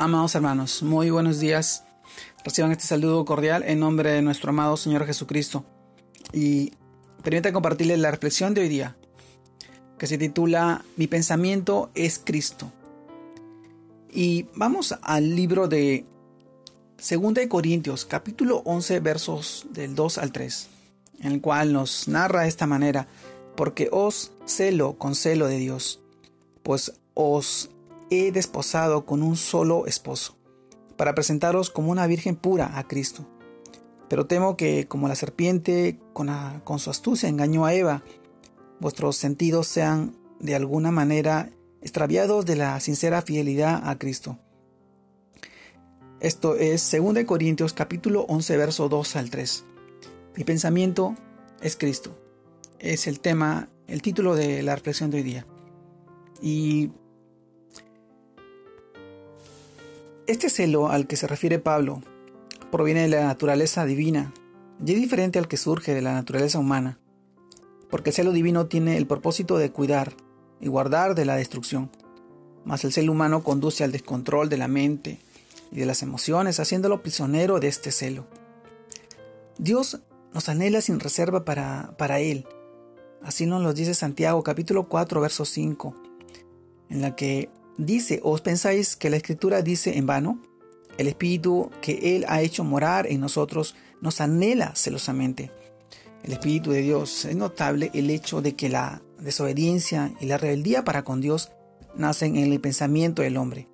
Amados hermanos, muy buenos días. Reciban este saludo cordial en nombre de nuestro amado Señor Jesucristo. Y permítanme compartirles la reflexión de hoy día, que se titula Mi pensamiento es Cristo. Y vamos al libro de 2 de Corintios, capítulo 11, versos del 2 al 3, en el cual nos narra de esta manera, porque os celo con celo de Dios, pues os he desposado con un solo esposo, para presentaros como una virgen pura a Cristo. Pero temo que, como la serpiente con, su astucia engañó a Eva, vuestros sentidos sean de alguna manera extraviados de la sincera fidelidad a Cristo. Esto es 2 Corintios capítulo 11 verso 2 al 3. Mi pensamiento es Cristo. Es el tema, el título de la reflexión de hoy día. Y Este celo al que se refiere Pablo proviene de la naturaleza divina y es diferente al que surge de la naturaleza humana, porque el celo divino tiene el propósito de cuidar y guardar de la destrucción, mas el celo humano conduce al descontrol de la mente y de las emociones, haciéndolo prisionero de este celo. Dios nos anhela sin reserva para, para Él. Así nos lo dice Santiago capítulo 4 verso 5, en la que Dice, ¿os pensáis que la escritura dice en vano? El Espíritu que Él ha hecho morar en nosotros nos anhela celosamente. El Espíritu de Dios es notable el hecho de que la desobediencia y la rebeldía para con Dios nacen en el pensamiento del hombre.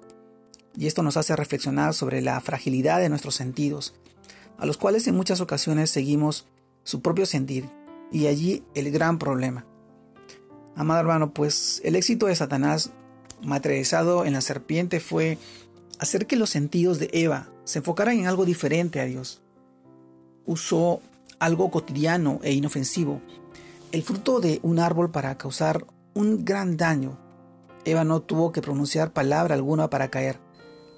Y esto nos hace reflexionar sobre la fragilidad de nuestros sentidos, a los cuales en muchas ocasiones seguimos su propio sentir, y allí el gran problema. Amado hermano, pues el éxito de Satanás materializado en la serpiente fue hacer que los sentidos de Eva se enfocaran en algo diferente a Dios. Usó algo cotidiano e inofensivo, el fruto de un árbol para causar un gran daño. Eva no tuvo que pronunciar palabra alguna para caer,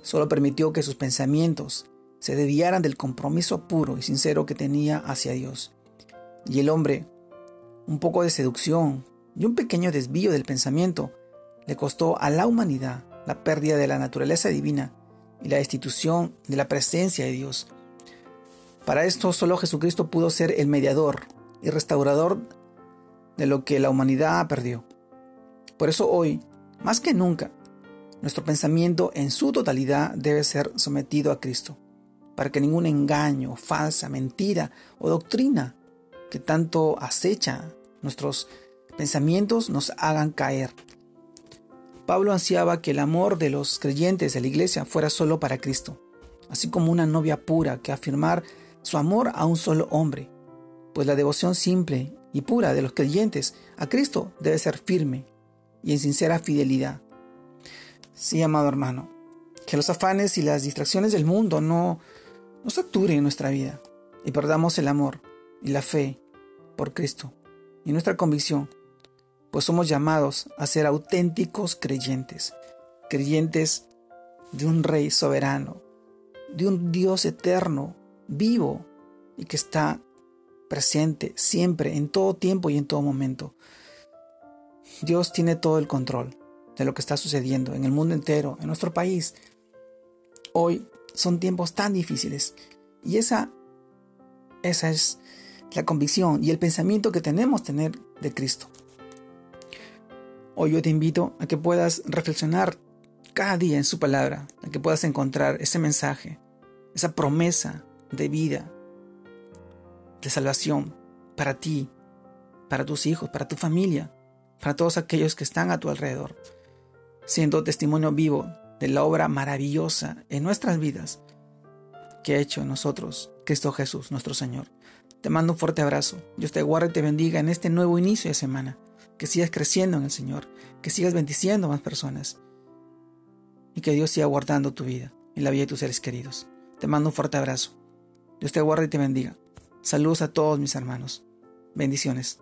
solo permitió que sus pensamientos se desviaran del compromiso puro y sincero que tenía hacia Dios. Y el hombre, un poco de seducción y un pequeño desvío del pensamiento, le costó a la humanidad la pérdida de la naturaleza divina y la destitución de la presencia de Dios. Para esto solo Jesucristo pudo ser el mediador y restaurador de lo que la humanidad perdió. Por eso hoy, más que nunca, nuestro pensamiento en su totalidad debe ser sometido a Cristo, para que ningún engaño, falsa, mentira o doctrina que tanto acecha nuestros pensamientos nos hagan caer Pablo ansiaba que el amor de los creyentes de la iglesia fuera solo para Cristo, así como una novia pura que afirmar su amor a un solo hombre, pues la devoción simple y pura de los creyentes a Cristo debe ser firme y en sincera fidelidad. Sí, amado hermano, que los afanes y las distracciones del mundo no nos saturen nuestra vida y perdamos el amor y la fe por Cristo y nuestra convicción pues somos llamados a ser auténticos creyentes, creyentes de un Rey soberano, de un Dios eterno, vivo y que está presente siempre, en todo tiempo y en todo momento. Dios tiene todo el control de lo que está sucediendo en el mundo entero, en nuestro país. Hoy son tiempos tan difíciles y esa, esa es la convicción y el pensamiento que tenemos tener de Cristo. Hoy yo te invito a que puedas reflexionar cada día en su palabra, a que puedas encontrar ese mensaje, esa promesa de vida, de salvación para ti, para tus hijos, para tu familia, para todos aquellos que están a tu alrededor, siendo testimonio vivo de la obra maravillosa en nuestras vidas que ha hecho en nosotros Cristo Jesús, nuestro Señor. Te mando un fuerte abrazo. Dios te guarde y te bendiga en este nuevo inicio de semana que sigas creciendo en el Señor, que sigas bendiciendo a más personas y que Dios siga guardando tu vida y la vida de tus seres queridos. Te mando un fuerte abrazo. Dios te guarde y te bendiga. Saludos a todos mis hermanos. Bendiciones.